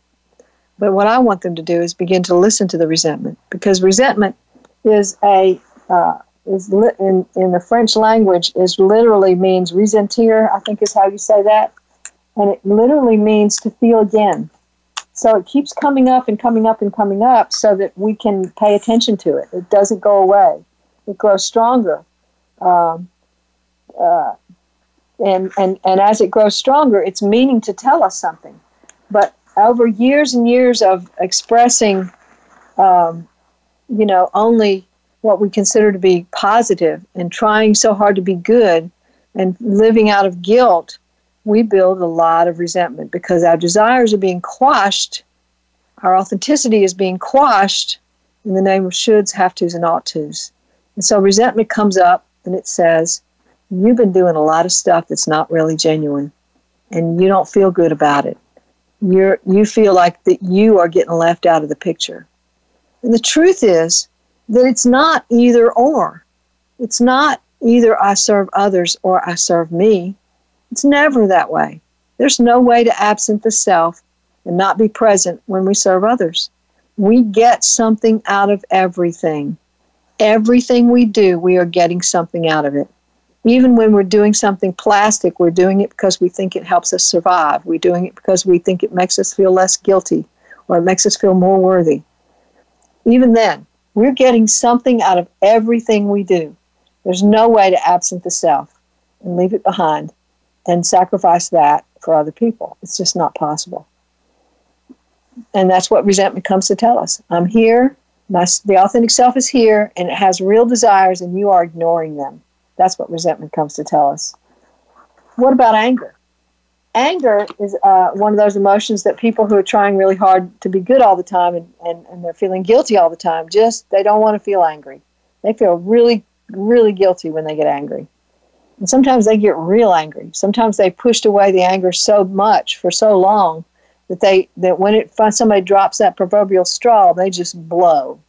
but what i want them to do is begin to listen to the resentment because resentment is a uh, is li- in in the French language is literally means ressentir. I think is how you say that, and it literally means to feel again. So it keeps coming up and coming up and coming up, so that we can pay attention to it. It doesn't go away. It grows stronger, um, uh, and and and as it grows stronger, it's meaning to tell us something. But over years and years of expressing, um, you know, only what we consider to be positive and trying so hard to be good and living out of guilt, we build a lot of resentment because our desires are being quashed, our authenticity is being quashed in the name of shoulds, have tos, and ought tos. And so resentment comes up and it says, You've been doing a lot of stuff that's not really genuine, and you don't feel good about it. You're, you feel like that you are getting left out of the picture. And the truth is, that it's not either or. It's not either I serve others or I serve me. It's never that way. There's no way to absent the self and not be present when we serve others. We get something out of everything. Everything we do, we are getting something out of it. Even when we're doing something plastic, we're doing it because we think it helps us survive. We're doing it because we think it makes us feel less guilty or it makes us feel more worthy. Even then, we're getting something out of everything we do. There's no way to absent the self and leave it behind and sacrifice that for other people. It's just not possible. And that's what resentment comes to tell us. I'm here, my, the authentic self is here, and it has real desires, and you are ignoring them. That's what resentment comes to tell us. What about anger? anger is uh, one of those emotions that people who are trying really hard to be good all the time and, and, and they're feeling guilty all the time just they don't want to feel angry they feel really really guilty when they get angry and sometimes they get real angry sometimes they pushed away the anger so much for so long that they that when it somebody drops that proverbial straw they just blow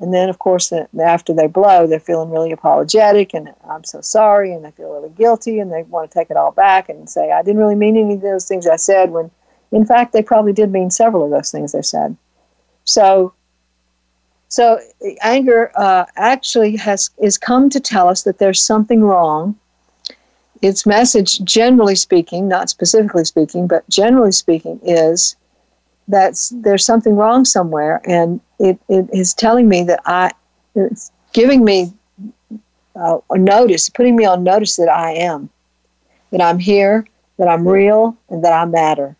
and then, of course, after they blow, they're feeling really apologetic and I'm so sorry, and they feel really guilty, and they want to take it all back and say, I didn't really mean any of those things I said, when in fact they probably did mean several of those things they said. So, so anger uh, actually has is come to tell us that there's something wrong. Its message, generally speaking, not specifically speaking, but generally speaking, is that there's something wrong somewhere, and it, it is telling me that I, it's giving me uh, a notice, putting me on notice that I am, that I'm here, that I'm real, and that I matter.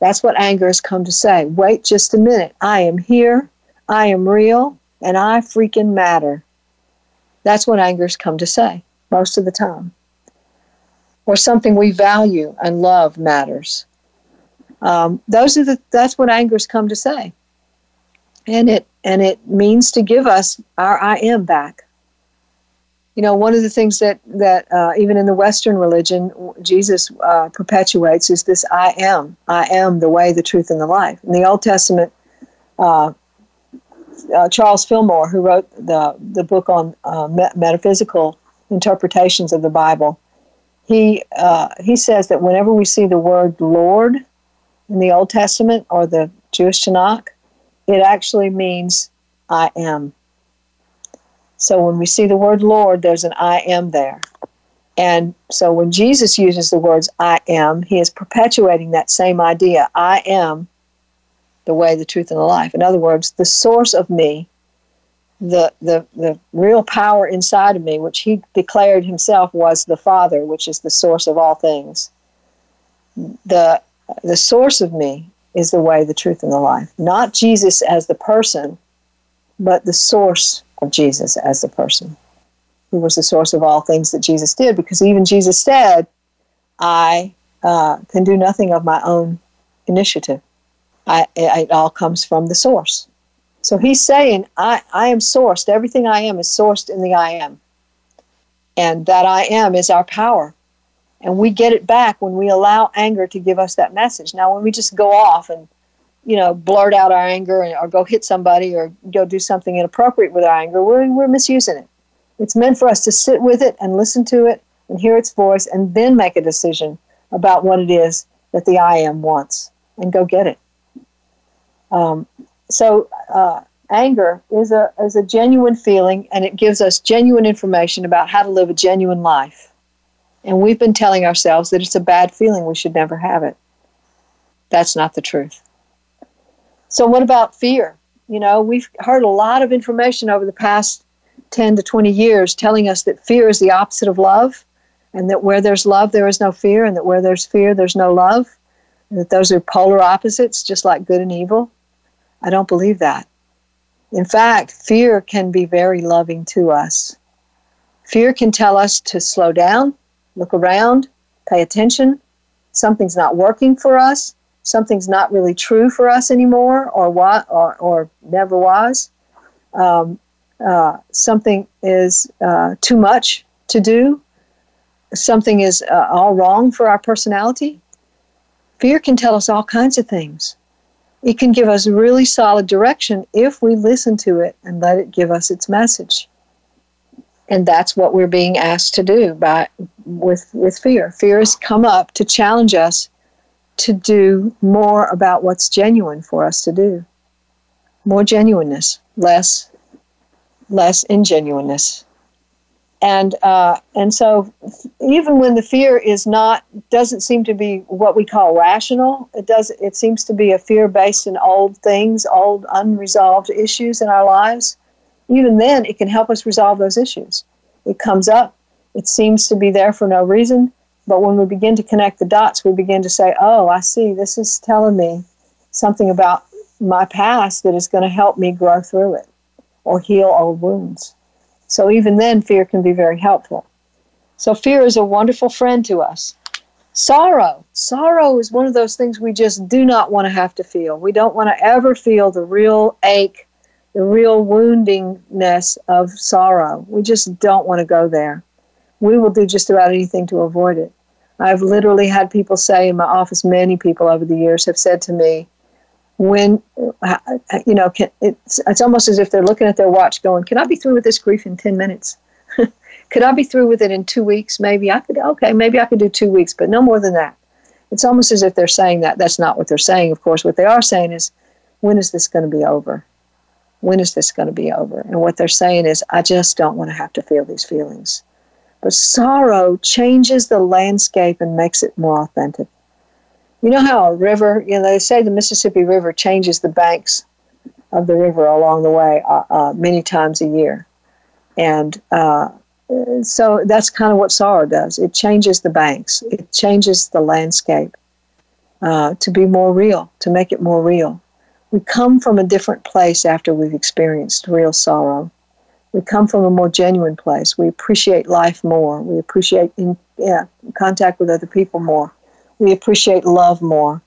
That's what anger has come to say. Wait just a minute. I am here, I am real, and I freaking matter. That's what anger has come to say most of the time. Or something we value and love matters. Um, those are the that's what anger's come to say, and it and it means to give us our I am back. You know, one of the things that that uh, even in the Western religion Jesus uh, perpetuates is this I am. I am the way, the truth, and the life. In the Old Testament, uh, uh Charles Fillmore, who wrote the the book on uh, metaphysical interpretations of the Bible, he uh, he says that whenever we see the word Lord in the Old Testament or the Jewish Tanakh, it actually means I am. So when we see the word Lord, there's an I am there. And so when Jesus uses the words I am, he is perpetuating that same idea. I am the way, the truth, and the life. In other words, the source of me, the, the, the real power inside of me, which he declared himself was the Father, which is the source of all things. The the source of me is the way, the truth, and the life. Not Jesus as the person, but the source of Jesus as the person, who was the source of all things that Jesus did, because even Jesus said, I uh, can do nothing of my own initiative. I, it, all comes from the source. So he's saying, I, I am sourced. Everything I am is sourced in the I am. And that I am is our power. And we get it back when we allow anger to give us that message. Now, when we just go off and you know, blurt out our anger or go hit somebody or go do something inappropriate with our anger, we're, we're misusing it. It's meant for us to sit with it and listen to it and hear its voice and then make a decision about what it is that the I am wants and go get it. Um, so, uh, anger is a, is a genuine feeling and it gives us genuine information about how to live a genuine life. And we've been telling ourselves that it's a bad feeling, we should never have it. That's not the truth. So, what about fear? You know, we've heard a lot of information over the past 10 to 20 years telling us that fear is the opposite of love, and that where there's love, there is no fear, and that where there's fear, there's no love, and that those are polar opposites, just like good and evil. I don't believe that. In fact, fear can be very loving to us. Fear can tell us to slow down, look around, pay attention. Something's not working for us. Something's not really true for us anymore or what or, or never was. Um, uh, something is uh, too much to do. Something is uh, all wrong for our personality. Fear can tell us all kinds of things. It can give us really solid direction if we listen to it and let it give us its message and that's what we're being asked to do by with with fear fear has come up to challenge us to do more about what's genuine for us to do. More genuineness, less less ingenuineness. And uh, and so even when the fear is not doesn't seem to be what we call rational, it does it seems to be a fear based in old things, old unresolved issues in our lives. Even then it can help us resolve those issues. It comes up, it seems to be there for no reason, but when we begin to connect the dots, we begin to say, oh, I see, this is telling me something about my past that is going to help me grow through it or heal old wounds. So even then, fear can be very helpful. So fear is a wonderful friend to us. Sorrow. Sorrow is one of those things we just do not want to have to feel. We don't want to ever feel the real ache, the real woundingness of sorrow. We just don't want to go there we will do just about anything to avoid it. I've literally had people say in my office, many people over the years have said to me, when, uh, you know, can, it's, it's almost as if they're looking at their watch going, can I be through with this grief in 10 minutes? could I be through with it in two weeks? Maybe I could, okay, maybe I could do two weeks, but no more than that. It's almost as if they're saying that. That's not what they're saying, of course. What they are saying is, when is this going to be over? When is this going to be over? And what they're saying is, I just don't want to have to feel these feelings. But sorrow changes the landscape and makes it more authentic. You know how a river, you know, they say the Mississippi River changes the banks of the river along the way uh, uh, many times a year. And uh, so that's kind of what sorrow does it changes the banks, it changes the landscape uh, to be more real, to make it more real. We come from a different place after we've experienced real sorrow we come from a more genuine place. We appreciate life more. We appreciate in, yeah, contact with other people more. We appreciate love more.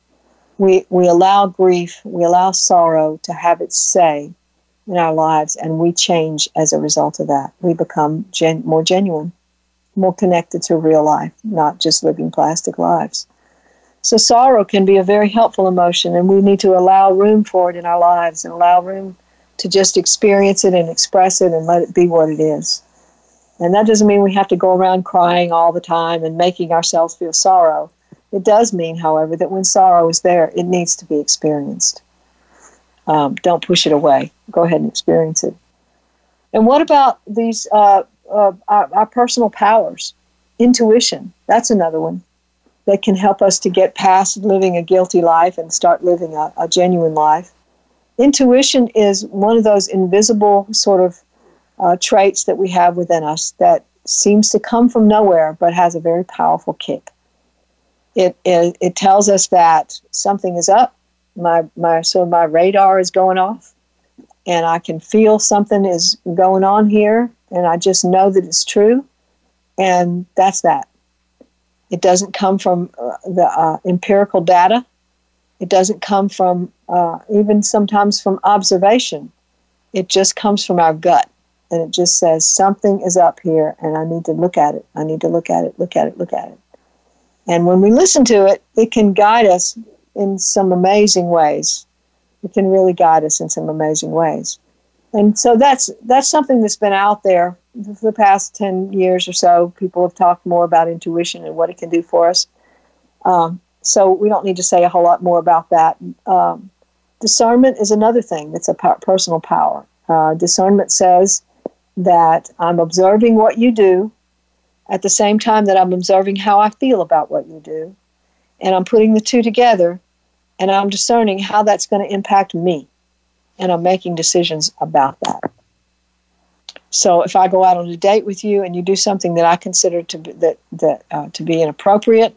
We, we allow grief, we allow sorrow to have its say in our lives, and we change as a result of that. We become gen- more genuine, more connected to real life, not just living plastic lives. So, sorrow can be a very helpful emotion, and we need to allow room for it in our lives and allow room to just experience it and express it and let it be what it is. And that doesn't mean we have to go around crying all the time and making ourselves feel sorrow. It does mean, however, that when sorrow is there, it needs to be experienced. Um, don't push it away. Go ahead and experience it. And what about these uh, uh, our, our, personal powers? Intuition. That's another one that can help us to get past living a guilty life and start living a, a genuine life intuition is one of those invisible sort of uh, traits that we have within us that seems to come from nowhere but has a very powerful kick. It, it, it tells us that something is up. My, my, so my radar is going off, and I can feel something is going on here, and I just know that it's true, and that's that. It doesn't come from uh, the uh, empirical data. It doesn't come from uh, even sometimes from observation. It just comes from our gut. And it just says, something is up here and I need to look at it. I need to look at it, look at it, look at it. And when we listen to it, it can guide us in some amazing ways. it can really guide us in some amazing ways. And so that's that's something that's been out there for the past ten years or so. People have talked more about intuition and what it can do for us. Um, so we don't need to say a whole lot more about that. Um, discernment is another thing that's a personal power. Uh, discernment says that I'm observing what you do at the same time that I'm observing how I feel about what you do. And I'm putting the two together and I'm discerning how that's going to impact me. And I'm making decisions about that. So if I go out on a date with you and you do something that I consider to be, that, that, uh, to be inappropriate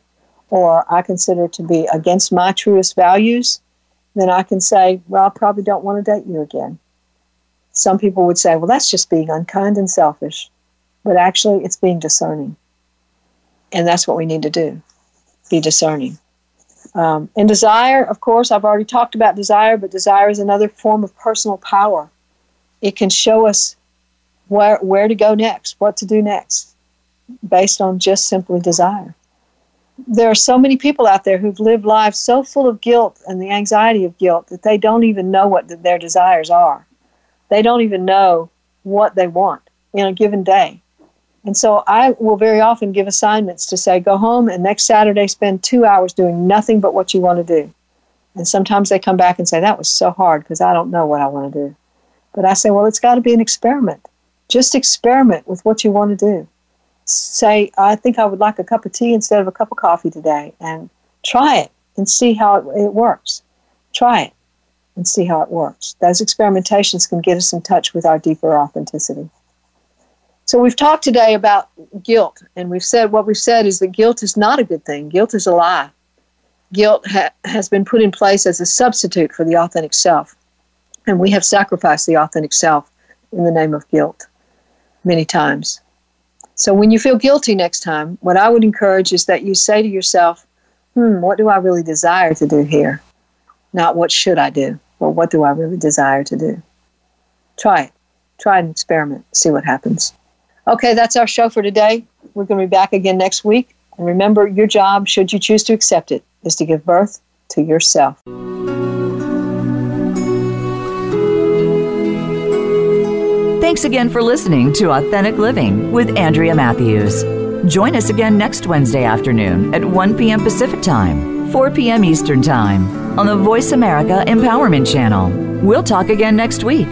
or I consider to be against my truest values, then I can say, well, I probably don't want to date you again. Some people would say, well, that's just being unkind and selfish. But actually, it's being discerning. And that's what we need to do be discerning. Um, and desire, of course, I've already talked about desire, but desire is another form of personal power. It can show us where, where to go next, what to do next, based on just simply desire. There are so many people out there who've lived lives so full of guilt and the anxiety of guilt that they don't even know what their desires are. They don't even know what they want in a given day. And so I will very often give assignments to say, go home and next Saturday spend two hours doing nothing but what you want to do. And sometimes they come back and say, that was so hard because I don't know what I want to do. But I say, well, it's got to be an experiment. Just experiment with what you want to do. Say, I think I would like a cup of tea instead of a cup of coffee today, and try it and see how it, it works. Try it and see how it works. Those experimentations can get us in touch with our deeper authenticity. So we've talked today about guilt, and we've said what we've said is that guilt is not a good thing. Guilt is a lie. Guilt ha- has been put in place as a substitute for the authentic self, and we have sacrificed the authentic self in the name of guilt many times. So when you feel guilty next time, what I would encourage is that you say to yourself, hmm, what do I really desire to do here? Not what should I do, but what do I really desire to do? Try it. Try an experiment. See what happens. Okay, that's our show for today. We're going to be back again next week. And remember, your job, should you choose to accept it, is to give birth to yourself. Thanks again for listening to Authentic Living with Andrea Mathews. Join us again next Wednesday afternoon at 1 p.m. Pacific Time, 4 p.m. Eastern Time on the Voice America Empowerment Channel. We'll talk again next week.